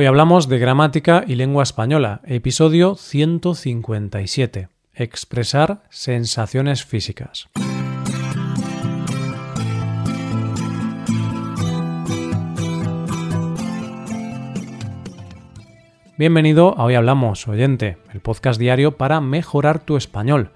Hoy hablamos de gramática y lengua española, episodio 157. Expresar sensaciones físicas. Bienvenido a Hoy Hablamos, oyente, el podcast diario para mejorar tu español.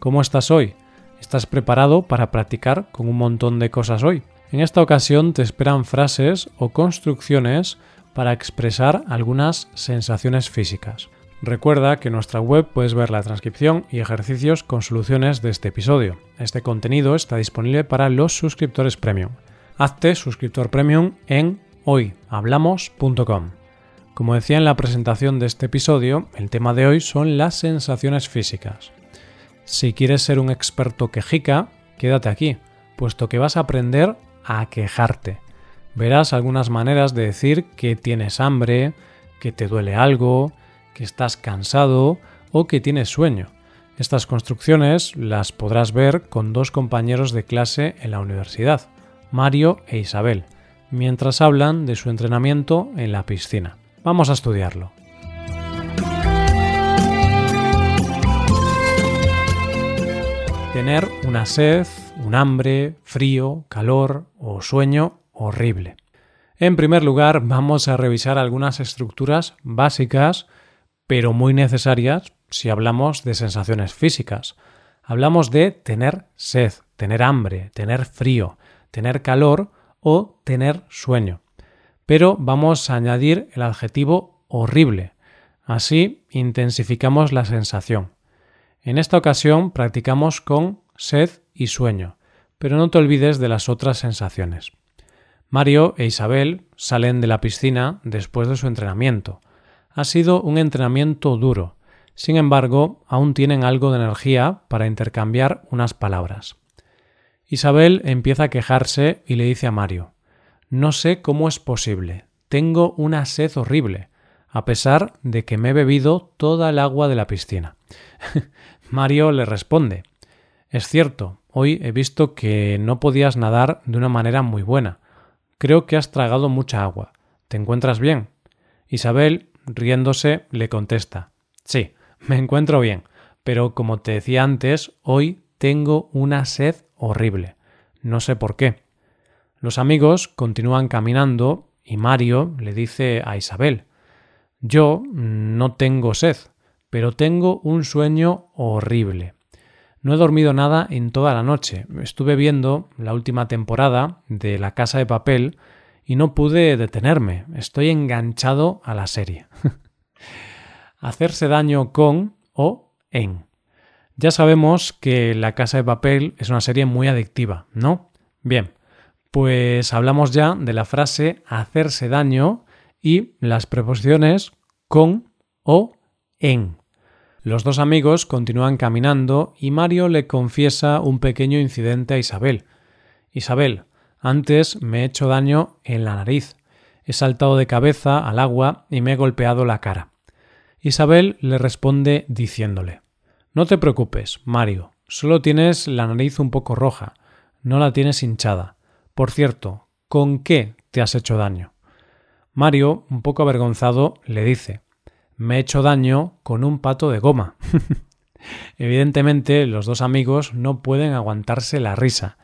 ¿Cómo estás hoy? ¿Estás preparado para practicar con un montón de cosas hoy? En esta ocasión te esperan frases o construcciones para expresar algunas sensaciones físicas. Recuerda que en nuestra web puedes ver la transcripción y ejercicios con soluciones de este episodio. Este contenido está disponible para los suscriptores premium. Hazte suscriptor premium en hoyhablamos.com. Como decía en la presentación de este episodio, el tema de hoy son las sensaciones físicas. Si quieres ser un experto quejica, quédate aquí, puesto que vas a aprender a quejarte verás algunas maneras de decir que tienes hambre, que te duele algo, que estás cansado o que tienes sueño. Estas construcciones las podrás ver con dos compañeros de clase en la universidad, Mario e Isabel, mientras hablan de su entrenamiento en la piscina. Vamos a estudiarlo. Tener una sed, un hambre, frío, calor o sueño horrible. En primer lugar, vamos a revisar algunas estructuras básicas, pero muy necesarias si hablamos de sensaciones físicas. Hablamos de tener sed, tener hambre, tener frío, tener calor o tener sueño. Pero vamos a añadir el adjetivo horrible. Así intensificamos la sensación. En esta ocasión practicamos con sed y sueño, pero no te olvides de las otras sensaciones. Mario e Isabel salen de la piscina después de su entrenamiento. Ha sido un entrenamiento duro. Sin embargo, aún tienen algo de energía para intercambiar unas palabras. Isabel empieza a quejarse y le dice a Mario No sé cómo es posible. Tengo una sed horrible, a pesar de que me he bebido toda el agua de la piscina. Mario le responde Es cierto, hoy he visto que no podías nadar de una manera muy buena. Creo que has tragado mucha agua. ¿Te encuentras bien? Isabel, riéndose, le contesta Sí, me encuentro bien, pero como te decía antes, hoy tengo una sed horrible. No sé por qué. Los amigos continúan caminando y Mario le dice a Isabel Yo no tengo sed, pero tengo un sueño horrible. No he dormido nada en toda la noche. Estuve viendo la última temporada de La Casa de Papel y no pude detenerme. Estoy enganchado a la serie. Hacerse daño con o en. Ya sabemos que La Casa de Papel es una serie muy adictiva, ¿no? Bien, pues hablamos ya de la frase hacerse daño y las preposiciones con o en. Los dos amigos continúan caminando y Mario le confiesa un pequeño incidente a Isabel. Isabel, antes me he hecho daño en la nariz. He saltado de cabeza al agua y me he golpeado la cara. Isabel le responde diciéndole No te preocupes, Mario, solo tienes la nariz un poco roja, no la tienes hinchada. Por cierto, ¿con qué te has hecho daño? Mario, un poco avergonzado, le dice me he hecho daño con un pato de goma. Evidentemente, los dos amigos no pueden aguantarse la risa.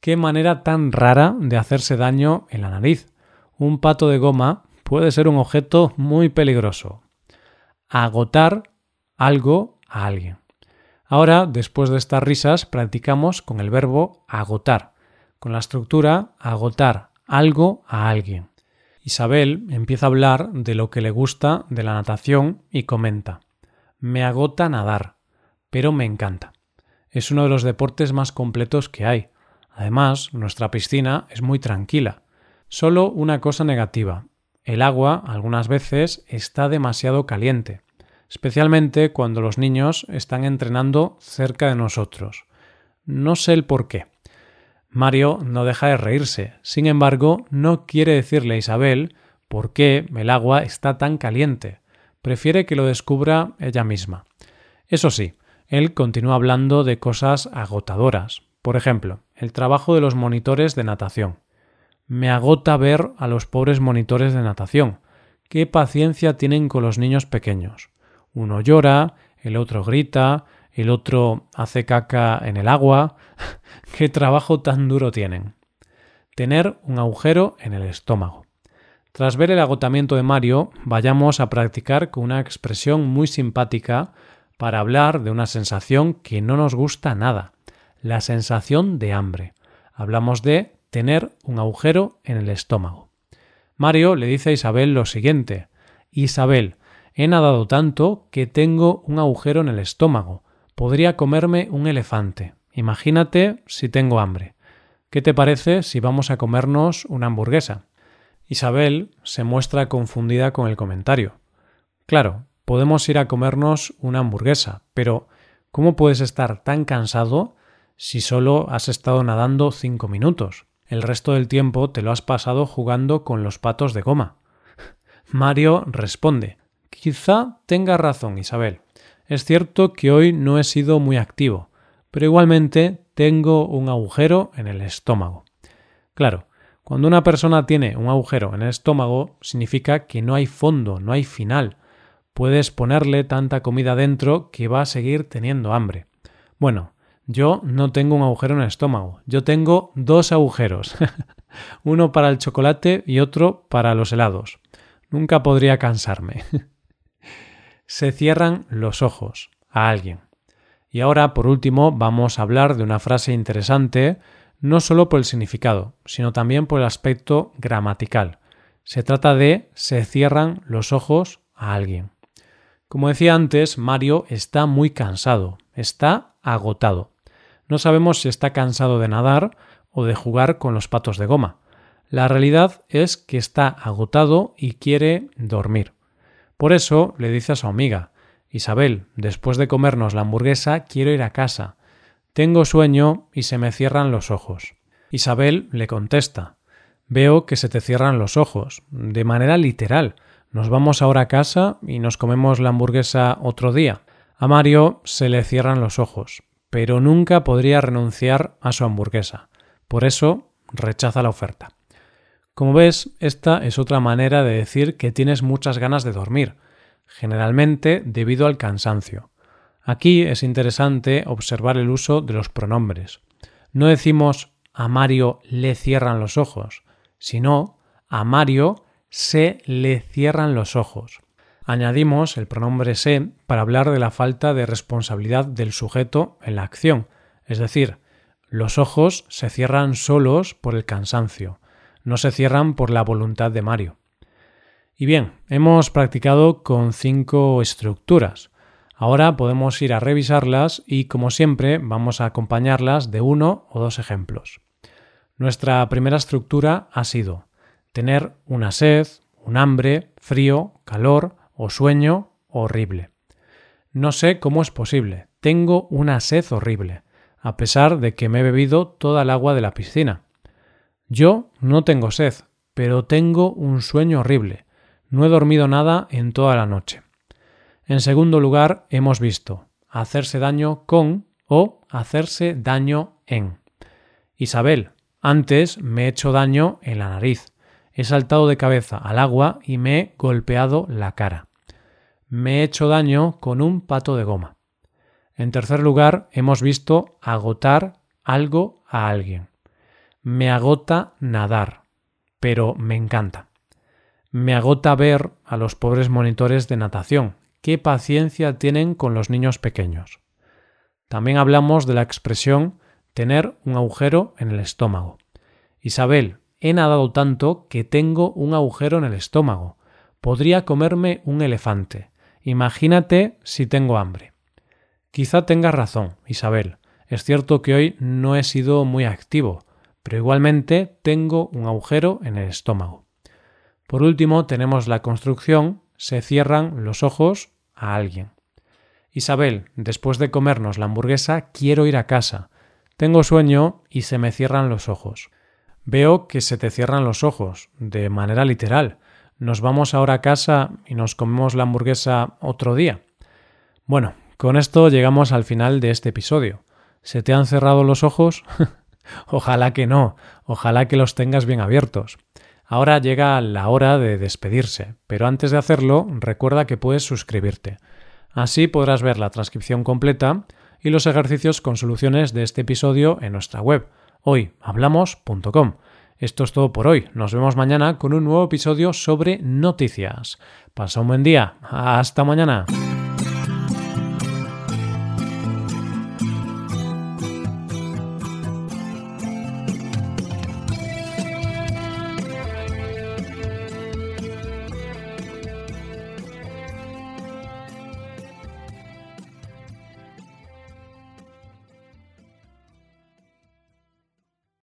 Qué manera tan rara de hacerse daño en la nariz. Un pato de goma puede ser un objeto muy peligroso. Agotar algo a alguien. Ahora, después de estas risas, practicamos con el verbo agotar, con la estructura agotar algo a alguien. Isabel empieza a hablar de lo que le gusta de la natación y comenta Me agota nadar, pero me encanta. Es uno de los deportes más completos que hay. Además, nuestra piscina es muy tranquila. Solo una cosa negativa. El agua, algunas veces, está demasiado caliente, especialmente cuando los niños están entrenando cerca de nosotros. No sé el por qué. Mario no deja de reírse. Sin embargo, no quiere decirle a Isabel por qué el agua está tan caliente. Prefiere que lo descubra ella misma. Eso sí, él continúa hablando de cosas agotadoras. Por ejemplo, el trabajo de los monitores de natación. Me agota ver a los pobres monitores de natación. qué paciencia tienen con los niños pequeños. Uno llora, el otro grita, el otro hace caca en el agua. qué trabajo tan duro tienen. Tener un agujero en el estómago. Tras ver el agotamiento de Mario, vayamos a practicar con una expresión muy simpática para hablar de una sensación que no nos gusta nada, la sensación de hambre. Hablamos de tener un agujero en el estómago. Mario le dice a Isabel lo siguiente Isabel, he nadado tanto que tengo un agujero en el estómago. Podría comerme un elefante. Imagínate si tengo hambre. ¿Qué te parece si vamos a comernos una hamburguesa? Isabel se muestra confundida con el comentario. Claro, podemos ir a comernos una hamburguesa, pero ¿cómo puedes estar tan cansado si solo has estado nadando cinco minutos? El resto del tiempo te lo has pasado jugando con los patos de goma. Mario responde Quizá tenga razón, Isabel. Es cierto que hoy no he sido muy activo, pero igualmente tengo un agujero en el estómago. Claro, cuando una persona tiene un agujero en el estómago, significa que no hay fondo, no hay final. Puedes ponerle tanta comida dentro que va a seguir teniendo hambre. Bueno, yo no tengo un agujero en el estómago, yo tengo dos agujeros. Uno para el chocolate y otro para los helados. Nunca podría cansarme. Se cierran los ojos a alguien. Y ahora, por último, vamos a hablar de una frase interesante no solo por el significado, sino también por el aspecto gramatical. Se trata de se cierran los ojos a alguien. Como decía antes, Mario está muy cansado, está agotado. No sabemos si está cansado de nadar o de jugar con los patos de goma. La realidad es que está agotado y quiere dormir. Por eso le dice a su amiga Isabel, después de comernos la hamburguesa, quiero ir a casa. Tengo sueño y se me cierran los ojos. Isabel le contesta Veo que se te cierran los ojos, de manera literal. Nos vamos ahora a casa y nos comemos la hamburguesa otro día. A Mario se le cierran los ojos, pero nunca podría renunciar a su hamburguesa. Por eso rechaza la oferta. Como ves, esta es otra manera de decir que tienes muchas ganas de dormir, generalmente debido al cansancio. Aquí es interesante observar el uso de los pronombres. No decimos a Mario le cierran los ojos, sino a Mario se le cierran los ojos. Añadimos el pronombre se para hablar de la falta de responsabilidad del sujeto en la acción, es decir, los ojos se cierran solos por el cansancio, no se cierran por la voluntad de Mario. Y bien, hemos practicado con cinco estructuras. Ahora podemos ir a revisarlas y, como siempre, vamos a acompañarlas de uno o dos ejemplos. Nuestra primera estructura ha sido tener una sed, un hambre, frío, calor o sueño horrible. No sé cómo es posible. Tengo una sed horrible, a pesar de que me he bebido toda el agua de la piscina. Yo no tengo sed, pero tengo un sueño horrible. No he dormido nada en toda la noche. En segundo lugar, hemos visto hacerse daño con o hacerse daño en. Isabel, antes me he hecho daño en la nariz. He saltado de cabeza al agua y me he golpeado la cara. Me he hecho daño con un pato de goma. En tercer lugar, hemos visto agotar algo a alguien. Me agota nadar, pero me encanta. Me agota ver a los pobres monitores de natación, qué paciencia tienen con los niños pequeños. También hablamos de la expresión tener un agujero en el estómago. Isabel, he nadado tanto que tengo un agujero en el estómago. Podría comerme un elefante. Imagínate si tengo hambre. Quizá tengas razón, Isabel. Es cierto que hoy no he sido muy activo, pero igualmente tengo un agujero en el estómago. Por último, tenemos la construcción se cierran los ojos a alguien. Isabel, después de comernos la hamburguesa, quiero ir a casa. Tengo sueño y se me cierran los ojos. Veo que se te cierran los ojos, de manera literal. Nos vamos ahora a casa y nos comemos la hamburguesa otro día. Bueno, con esto llegamos al final de este episodio. ¿Se te han cerrado los ojos? ojalá que no, ojalá que los tengas bien abiertos. Ahora llega la hora de despedirse, pero antes de hacerlo recuerda que puedes suscribirte. Así podrás ver la transcripción completa y los ejercicios con soluciones de este episodio en nuestra web hoyhablamos.com. Esto es todo por hoy. Nos vemos mañana con un nuevo episodio sobre noticias. Pasa un buen día. Hasta mañana.